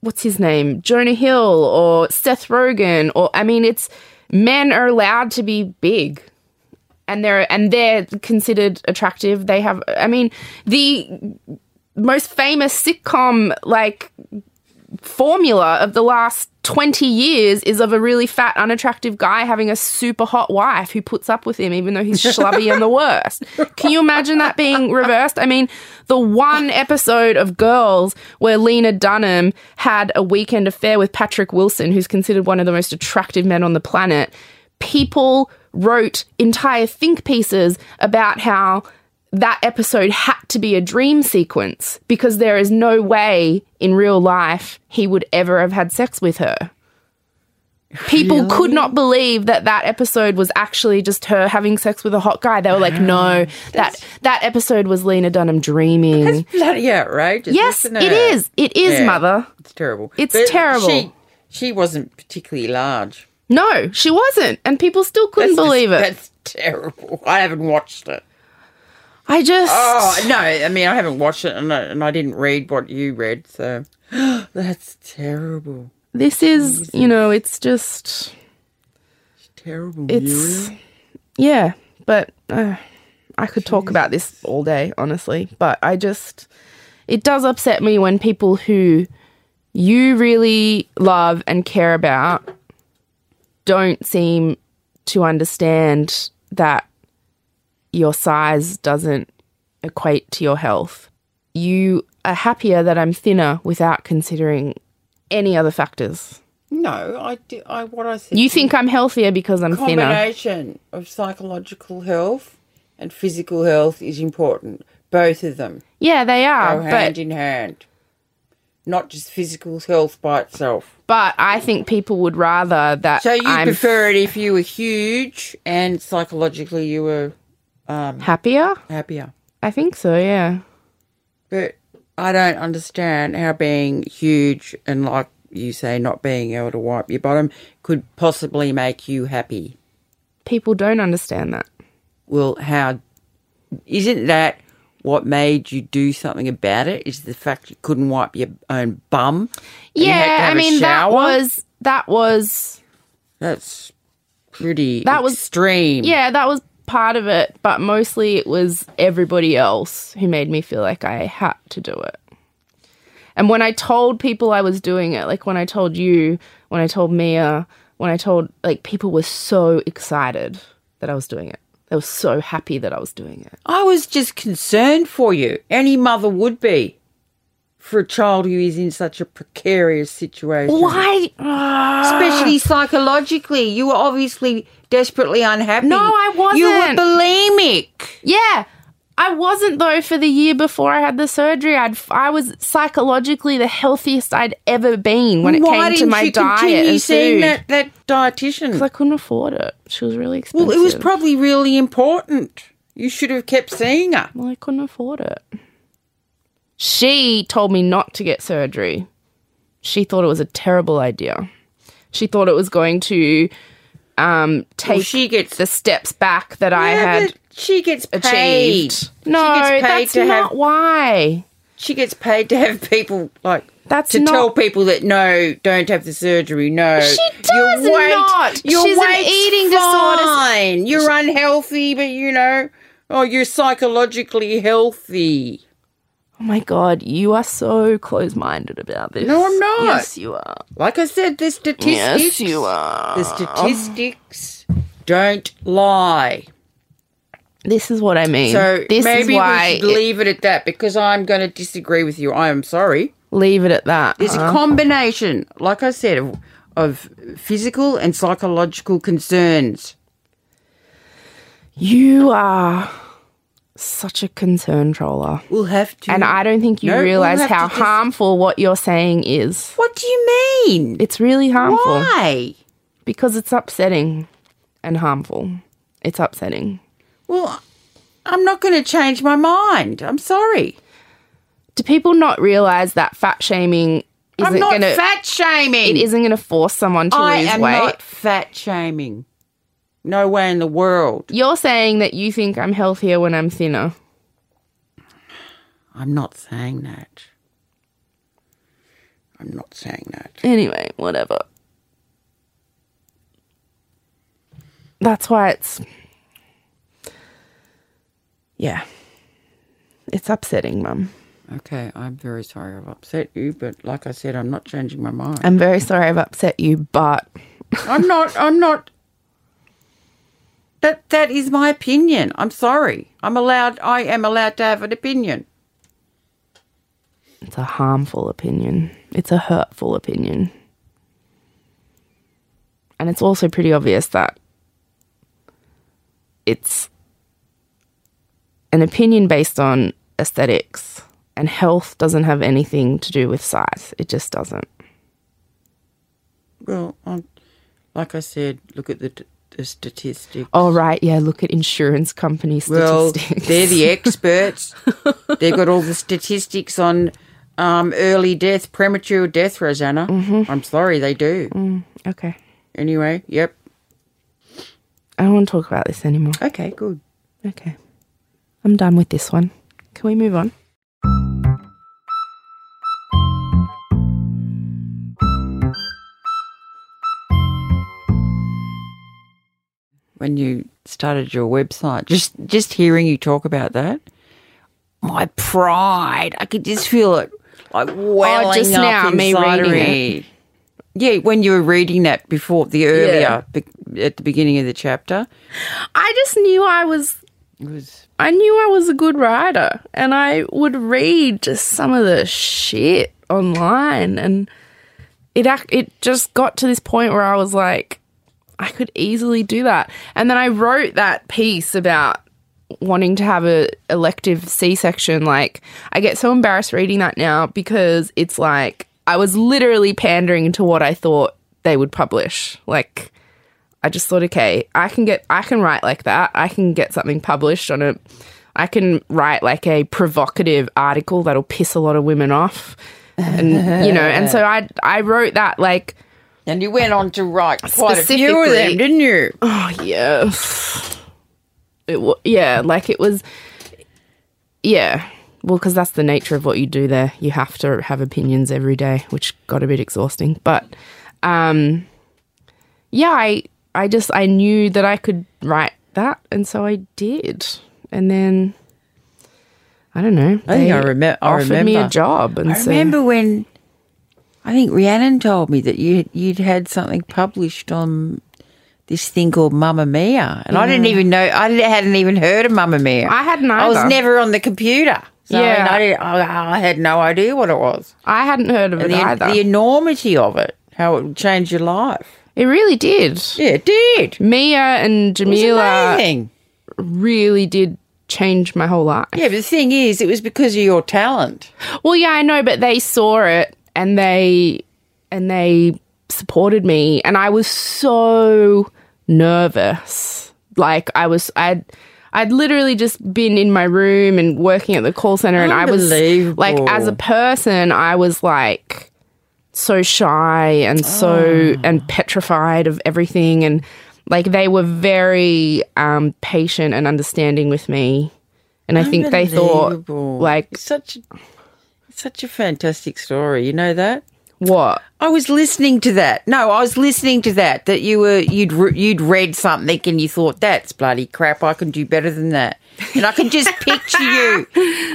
Speaker 2: what's his name Jonah Hill or Seth Rogen or I mean it's men are allowed to be big. And they're and they're considered attractive. They have I mean the most famous sitcom like formula of the last 20 years is of a really fat, unattractive guy having a super hot wife who puts up with him even though he's schlubby and the worst. Can you imagine that being reversed? I mean, the one episode of Girls where Lena Dunham had a weekend affair with Patrick Wilson, who's considered one of the most attractive men on the planet, people wrote entire think pieces about how that episode had to be a dream sequence because there is no way in real life he would ever have had sex with her. People could not believe that that episode was actually just her having sex with a hot guy. They were like, "No, that that episode was Lena Dunham dreaming."
Speaker 3: Bloody outrageous.
Speaker 2: Yes, it is. It is,
Speaker 3: Yeah.
Speaker 2: mother.
Speaker 3: It's terrible.
Speaker 2: It's terrible.
Speaker 3: She, she wasn't particularly large.
Speaker 2: No, she wasn't, and people still couldn't
Speaker 3: That's
Speaker 2: believe it.
Speaker 3: That's terrible. I haven't watched it.
Speaker 2: I just
Speaker 3: Oh no! I mean, I haven't watched it, and I, and I didn't read what you read. So that's terrible.
Speaker 2: this is, you know, it's just
Speaker 3: Terrible.
Speaker 2: it's
Speaker 3: Muriel.
Speaker 2: yeah but uh, i could talk about this all day honestly but i just it does upset me when people who you really love and care about don't seem to understand that your size doesn't equate to your health you are happier that i'm thinner without considering any other factors
Speaker 3: No, I, di- I what I said.
Speaker 2: you think i'm healthier because i'm thinner
Speaker 3: combination of psychological health and physical health is important. Both of them
Speaker 2: yeah they are
Speaker 3: go
Speaker 2: but
Speaker 3: hand in hand. Not just physical health by itself.
Speaker 2: But I think people would rather that
Speaker 3: So you
Speaker 2: I'm
Speaker 3: prefer it if you were huge and psychologically you were um,
Speaker 2: happier.
Speaker 3: happier.
Speaker 2: I think so. Yeah.
Speaker 3: But I don't understand how being huge and like you say, not being able to wipe your bottom could possibly make you happy.
Speaker 2: People don't understand that.
Speaker 3: Well, how isn't that what made you do something about it? Is the fact you couldn't wipe your own bum?
Speaker 2: Yeah, I mean that was that was
Speaker 3: that's pretty
Speaker 2: That was-
Speaker 3: extreme.
Speaker 2: yeah, that was part of it, but mostly it was everybody else who made me feel like I had to do it. And when I told people I was doing it, like when I told you, when I told Mia, when I told like people were so excited that I was doing it. They were so happy that I was doing it.
Speaker 3: I was just concerned for you. Any mother would be for a child who is in such a precarious situation.
Speaker 2: Why?
Speaker 3: Especially psychologically. You were obviously desperately unhappy.
Speaker 2: No, I wasn't.
Speaker 3: You were bulimic.
Speaker 2: Yeah. I wasn't though for the year before I had the surgery. I'd I was psychologically the healthiest I'd ever been when it
Speaker 3: Why
Speaker 2: came to my diet
Speaker 3: continue
Speaker 2: and
Speaker 3: seeing
Speaker 2: food.
Speaker 3: that that dietitian?
Speaker 2: Because I couldn't afford it. She was really expensive.
Speaker 3: well, it was probably really important. You should have kept seeing her.
Speaker 2: Well, I couldn't afford it. She told me not to get surgery. She thought it was a terrible idea. She thought it was going to um, take
Speaker 3: she gets-
Speaker 2: the steps back that I had
Speaker 3: she gets paid.
Speaker 2: achieved. No,
Speaker 3: she gets paid
Speaker 2: that's
Speaker 3: to
Speaker 2: not
Speaker 3: have.
Speaker 2: why.
Speaker 3: She gets paid to have people like.
Speaker 2: That's
Speaker 3: to
Speaker 2: not-
Speaker 3: tell people that no, don't have the surgery. No,
Speaker 2: She
Speaker 3: Your
Speaker 2: does
Speaker 3: weight-
Speaker 2: not.
Speaker 3: Your
Speaker 2: She's an eating disorder.
Speaker 3: Fine. You're unhealthy, but you know, oh, you're psychologically healthy.
Speaker 2: Oh my god, you are so close-minded about this.
Speaker 3: No, I'm not.
Speaker 2: Yes, you are.
Speaker 3: Like I said, the statistics.
Speaker 2: Yes, you are.
Speaker 3: The statistics don't lie.
Speaker 2: This is what I mean.
Speaker 3: So
Speaker 2: this
Speaker 3: maybe
Speaker 2: is why
Speaker 3: we should leave it at that because I'm going to disagree with you. I am sorry.
Speaker 2: leave it at that.
Speaker 3: It's
Speaker 2: huh?
Speaker 3: a combination, like I said, of, of physical and psychological concerns.
Speaker 2: You are such a concern troller.
Speaker 3: We'll have to.
Speaker 2: And I don't think you
Speaker 3: No, we'll
Speaker 2: realize how
Speaker 3: to just-
Speaker 2: harmful what you're saying is.
Speaker 3: What do you mean?
Speaker 2: It's really harmful
Speaker 3: Why?
Speaker 2: because it's upsetting and harmful. It's upsetting.
Speaker 3: Well, I'm not going to change my mind. I'm sorry.
Speaker 2: Do people not realize that fat shaming isn't
Speaker 3: I'm not
Speaker 2: going to
Speaker 3: fat shaming.
Speaker 2: it isn't going to force someone to
Speaker 3: I
Speaker 2: lose
Speaker 3: am not fat shaming. No way in the world.
Speaker 2: You're saying that you think I'm healthier when I'm thinner.
Speaker 3: I'm not saying that. I'm not saying that.
Speaker 2: Anyway, whatever. That's why it's. Yeah. It's upsetting, Mum.
Speaker 3: Okay, I'm very sorry I've upset you, but like I said, I'm not changing my mind.
Speaker 2: I'm very sorry I've upset you, but
Speaker 3: I'm not. I'm not. That that is my opinion. I'm sorry. I'm allowed. I am allowed to have an opinion.
Speaker 2: it's a harmful opinion. It's a hurtful opinion. And it's also pretty obvious that it's an opinion based on aesthetics, and health doesn't have anything to do with size. It just doesn't.
Speaker 3: Well, um, like I said, look at the, t- the statistics.
Speaker 2: Oh, right. Yeah. Look at insurance company
Speaker 3: well,
Speaker 2: statistics.
Speaker 3: they're the experts. They've got all the statistics on um, early death, premature death. Rosanna, I'm sorry, they do.
Speaker 2: okay.
Speaker 3: Anyway, yep.
Speaker 2: I don't want to talk about this anymore.
Speaker 3: Okay, good.
Speaker 2: Okay. I'm done with this one. Can we move on?
Speaker 3: when you started your website, just just hearing you talk about that, my pride, I could just feel it like oh, welling
Speaker 2: Oh, just
Speaker 3: up
Speaker 2: now, me
Speaker 3: inside of
Speaker 2: reading
Speaker 3: me. Yeah, when you were reading that before the earlier be- at the beginning of the chapter,
Speaker 2: I just knew I was I knew I was a good writer and I would read just some of the shit online and it it just got to this point where I was like I could easily do that. And then I wrote that piece about wanting to have a elective C-section like I get so embarrassed reading that now because it's like I was literally pandering to what I thought they would publish. Like I just thought, okay, I can get, I can write like that. I can get something published on a, I can write like a provocative article that'll piss a lot of women off, and you know, and so I, I wrote that like,
Speaker 3: and you went on to write quite a few of them, didn't you?
Speaker 2: oh yeah, it wa yeah, like it was, yeah, well, because that's the nature of what you do there. You have to have opinions every day, which got a bit exhausting, but, um, yeah, I, I just I knew that I could write that, and so I did, and then. I don't know.
Speaker 3: I think I
Speaker 2: they
Speaker 3: I
Speaker 2: offered me a job, and
Speaker 3: I
Speaker 2: so
Speaker 3: remember when I think Rhiannon told me that you you'd had something published on this thing called Mamamia, and I didn't even know I hadn't even heard of Mamamia.
Speaker 2: I hadn't
Speaker 3: I was never on the computer. So I, mean,
Speaker 2: Yeah.
Speaker 3: I, didn't, I, I had no idea what it was.
Speaker 2: I hadn't heard of
Speaker 3: And
Speaker 2: it
Speaker 3: the,
Speaker 2: either.
Speaker 3: the enormity of it, how it would change your life.
Speaker 2: It really did.
Speaker 3: Yeah, it did.
Speaker 2: Mia and Jamila
Speaker 3: amazing.
Speaker 2: really did change my whole life.
Speaker 3: Yeah, but the thing is, it was because of your talent.
Speaker 2: Well, yeah, I know, but they saw it and they and they supported me and I was so nervous. Like I was I'd I'd literally just been in my room and working at the call center and I was like as a person I was like so shy and so and petrified of everything and like they were very um patient and understanding with me. And I think they thought like
Speaker 3: It's such such a fantastic story. You know that?
Speaker 2: what?
Speaker 3: I was listening to that. No, I was listening to that. That you were you'd you'd read something and you thought that's bloody crap. I can do better than that. And I can just picture you.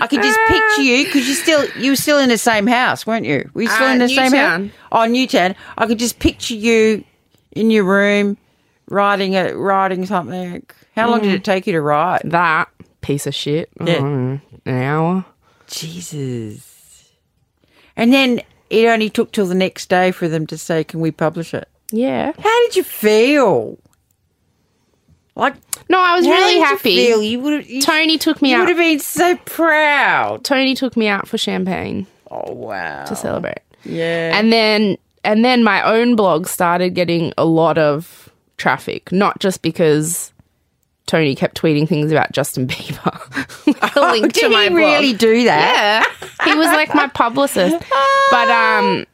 Speaker 3: I can just picture you because you still you were still in the same house, weren't you? Were you still
Speaker 2: Uh,
Speaker 3: in the same house? Oh, Newtown. I could just picture you in your room writing it, writing something. How long did it take you to write?
Speaker 2: that piece of shit.
Speaker 3: Yeah.
Speaker 2: don't an hour.
Speaker 3: Jesus. And then it only took till the next day for them to say, "Can we publish it?"
Speaker 2: Yeah.
Speaker 3: How did you feel? Like
Speaker 2: No, I was really happy.
Speaker 3: You, you would have. You,
Speaker 2: Tony took me
Speaker 3: you
Speaker 2: out.
Speaker 3: would have been so proud.
Speaker 2: Tony took me out for champagne
Speaker 3: Oh wow!
Speaker 2: to celebrate.
Speaker 3: Yeah.
Speaker 2: And then and then my own blog started getting a lot of traffic, not just because Tony kept tweeting things about Justin Bieber. a link
Speaker 3: Oh,
Speaker 2: to my
Speaker 3: he
Speaker 2: blog.
Speaker 3: really do that?
Speaker 2: Yeah. he was like my publicist. But um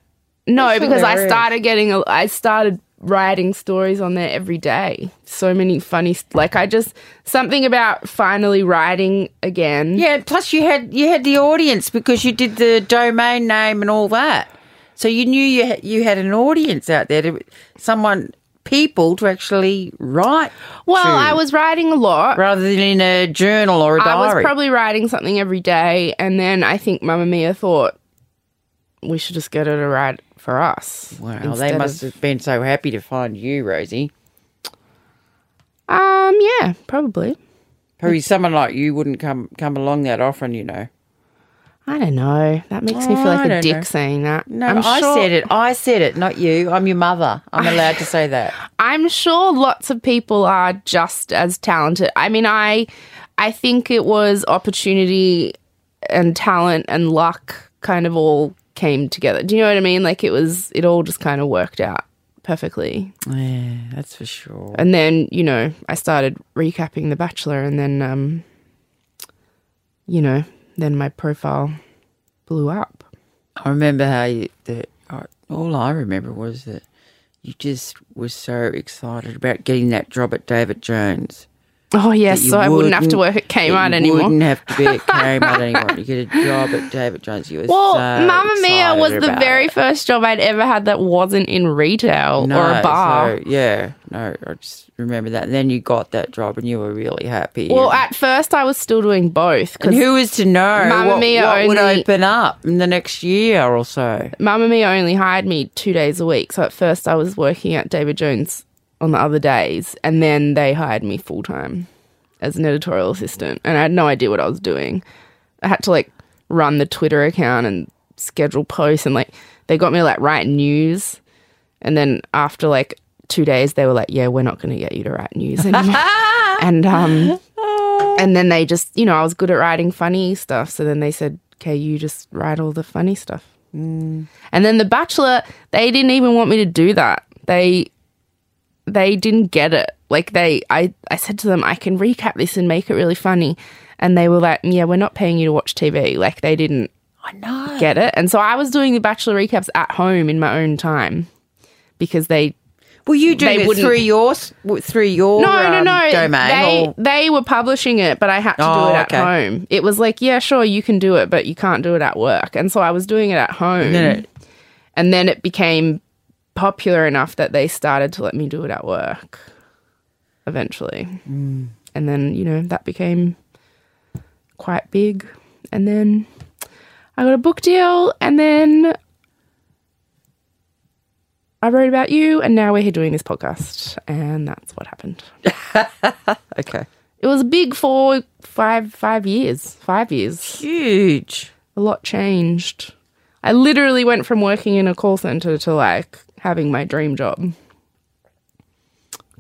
Speaker 2: no,
Speaker 3: That's
Speaker 2: because I started getting a, I started writing stories on there every day. So many funny st- like I just something about finally writing again.
Speaker 3: Yeah. Plus, you had you had the audience because you did the domain name and all that, so you knew you had, you had an audience out there to someone people to actually write.
Speaker 2: Well,
Speaker 3: to,
Speaker 2: I was writing a lot.
Speaker 3: rather than in a journal or a
Speaker 2: I
Speaker 3: diary.
Speaker 2: I was probably writing something every day, and then I think Mamamia thought we should just get her to write for us.
Speaker 3: wow, they must
Speaker 2: of-
Speaker 3: have been so happy to find you, Rosie.
Speaker 2: Um, yeah, probably.
Speaker 3: Probably someone like you wouldn't come come along that often, you know.
Speaker 2: I don't know. That makes me
Speaker 3: Oh,
Speaker 2: feel like a dick
Speaker 3: know.
Speaker 2: saying that.
Speaker 3: No,
Speaker 2: I'm
Speaker 3: I
Speaker 2: sure,
Speaker 3: said it. I said it, not you. I'm your mother. I'm allowed to say that.
Speaker 2: I'm sure lots of people are just as talented. I mean, I, I think it was opportunity and talent and luck kind of all came together. Do you know what I mean? Like it was, it all just kind of worked out perfectly.
Speaker 3: Yeah, that's for sure.
Speaker 2: and then you know I started recapping The Bachelor, and then um, you know, then my profile blew up.
Speaker 3: I remember how you, that. All I remember was that you just were so excited about getting that job at David Jones.
Speaker 2: Oh yes, so I wouldn't have to work at Kmart
Speaker 3: you
Speaker 2: anymore.
Speaker 3: Wouldn't have to be at Kmart anymore. You get a job at David Jones. You were
Speaker 2: Well,
Speaker 3: so
Speaker 2: Mamamia was the very
Speaker 3: it.
Speaker 2: first job I'd ever had that wasn't in retail
Speaker 3: No,
Speaker 2: or a bar.
Speaker 3: so, yeah, no, I just remember that. And then you got that job, and you were really happy.
Speaker 2: well,
Speaker 3: and,
Speaker 2: at first I was still doing both
Speaker 3: and who is to know
Speaker 2: Mamma
Speaker 3: what,
Speaker 2: Mia
Speaker 3: what would
Speaker 2: only-
Speaker 3: open up in the next year or so?
Speaker 2: Mamamia only hired me two days a week. So at first I was working at David Jones on the other days, and then they hired me full time as an editorial assistant, and I had no idea what I was doing. I had to like run the Twitter account and schedule posts, and like they got me to like write news, and then after like two days, they were like, "Yeah, we're not going to get you to write news anymore," and um, and then they just, you know, I was good at writing funny stuff, so then they said, "Okay, you just write all the funny stuff." And then The Bachelor, they didn't even want me to do that. They they didn't get it. Like they I I said to them, I can recap this and make it really funny. And they were like, Yeah, we're not paying you to watch TV. Like they didn't
Speaker 3: I know.
Speaker 2: get it. And so I was doing the Bachelor recaps at home in my own time because they
Speaker 3: Well, you do it
Speaker 2: wouldn't-
Speaker 3: through your through your
Speaker 2: no, no,
Speaker 3: um,
Speaker 2: no.
Speaker 3: domain.
Speaker 2: They
Speaker 3: or-
Speaker 2: they were publishing it, but I had to
Speaker 3: Oh,
Speaker 2: do it at
Speaker 3: okay.
Speaker 2: home. It was like, yeah, sure, you can do it, but you can't do it at work. And so I was doing it at home.
Speaker 3: then it-
Speaker 2: and then it became popular enough that they started to let me do it at work eventually.
Speaker 3: Mm.
Speaker 2: And then, you know, that became quite big. And then I got a book deal and then I wrote about you and now we're here doing this podcast and that's what happened.
Speaker 3: okay,
Speaker 2: It was big four, five, five years. Five years.
Speaker 3: huge.
Speaker 2: A lot changed. I literally went from working in a call center to like having my dream job.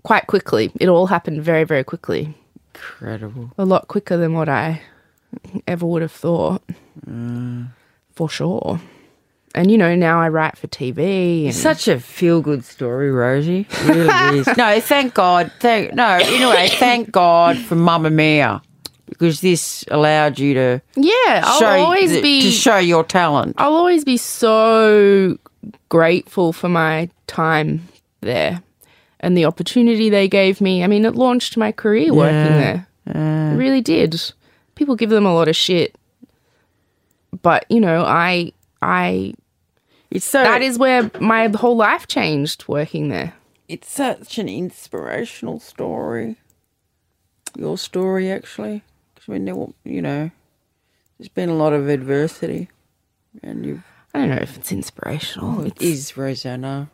Speaker 2: Quite quickly. It all happened very, very quickly.
Speaker 3: Incredible.
Speaker 2: a lot quicker than what I ever would have thought.
Speaker 3: Mm.
Speaker 2: For sure. And you know, now I write for TV and
Speaker 3: Such a feel good story, Rosie. It really is. No, thank God. Thank no. Anyway, thank God for Mamamia because this allowed you to
Speaker 2: Yeah, I'll always be to
Speaker 3: show your talent.
Speaker 2: I'll always be so grateful for my time there and the opportunity they gave me. I mean, it launched my career working there. It really did. People give them a lot of shit. But, you know, I I
Speaker 3: It's so
Speaker 2: that is where my whole life changed working there.
Speaker 3: it's such an inspirational story. Your story, actually, mean, there, wa- you know, there's been a lot of adversity, and you.
Speaker 2: I don't know if it's inspirational.
Speaker 3: It
Speaker 2: It's,
Speaker 3: is Rosanna.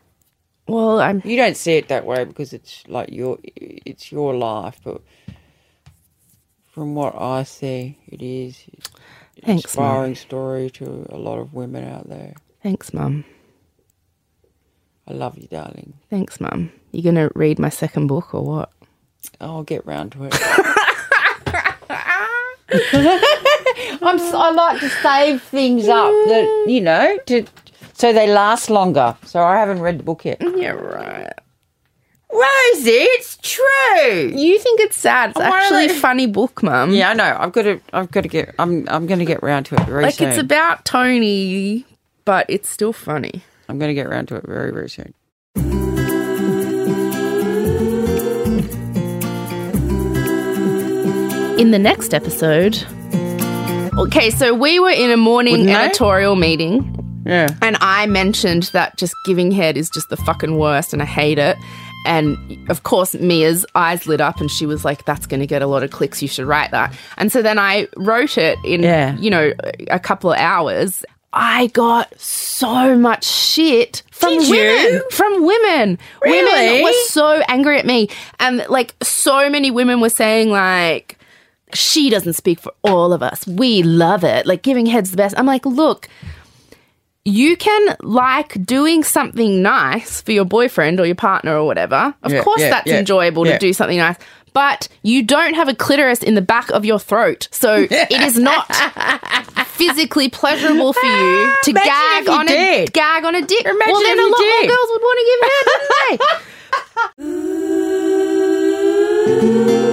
Speaker 2: well, I'm
Speaker 3: You don't see it that way because it's like your, it's your life, but from what I see, it is an
Speaker 2: Thanks, Mum.
Speaker 3: inspiring story to a lot of women out there.
Speaker 2: Thanks, Mum.
Speaker 3: I love you, darling.
Speaker 2: Thanks, Mum. You gonna read my second book or what?
Speaker 3: I'll get round to it. I'm, I like to save things up that you know to so they last longer. So I haven't read the book yet.
Speaker 2: Yeah, right.
Speaker 3: Rosie, it's true.
Speaker 2: You think it's sad? It's
Speaker 3: why
Speaker 2: actually a funny book, Mum.
Speaker 3: Yeah, I know. I've got to. I've got to get. I'm. I'm going to get round to it very soon.
Speaker 2: Like
Speaker 3: soon.
Speaker 2: it's about Tony, but it's still funny.
Speaker 3: I'm going to get round to it very, very soon.
Speaker 2: In the next episode. Okay, so we were in a morning
Speaker 3: Wouldn't they?
Speaker 2: editorial meeting
Speaker 3: Yeah.
Speaker 2: and I mentioned that just giving head is just the fucking worst and I hate it. And of course, Mia's eyes lit up and she was like, that's going to get a lot of clicks. You should write that. And so then I wrote it in,
Speaker 3: Yeah.
Speaker 2: you know, a couple of hours. I got so much shit from
Speaker 3: Did
Speaker 2: women.
Speaker 3: you?
Speaker 2: From women. Women were so angry at me. And like so many women were saying like, she doesn't speak for all of us. We love it. Like giving head's the best. I'm like, look, you can like doing something nice for your boyfriend or your partner or whatever. Of
Speaker 3: Yeah,
Speaker 2: course,
Speaker 3: yeah,
Speaker 2: that's
Speaker 3: yeah,
Speaker 2: enjoyable to do something nice. But you don't have a clitoris in the back of your throat. So it is not physically pleasurable for you to
Speaker 3: Imagine
Speaker 2: gag
Speaker 3: you
Speaker 2: on a gag on a dick. well, then a
Speaker 3: you
Speaker 2: lot
Speaker 3: did.
Speaker 2: more girls would want to give head, wouldn't they?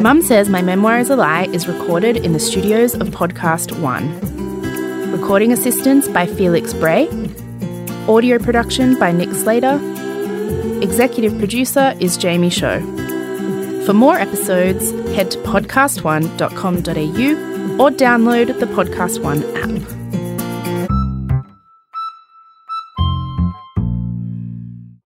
Speaker 2: Mum Says My Memoir is a Lie is recorded in the studios of PodcastOne. Recording assistance by Felix Bray. Audio production by Nick Slater. Executive producer is Jamie Show. For more episodes, head to podcastone.com.au or download the PodcastOne app.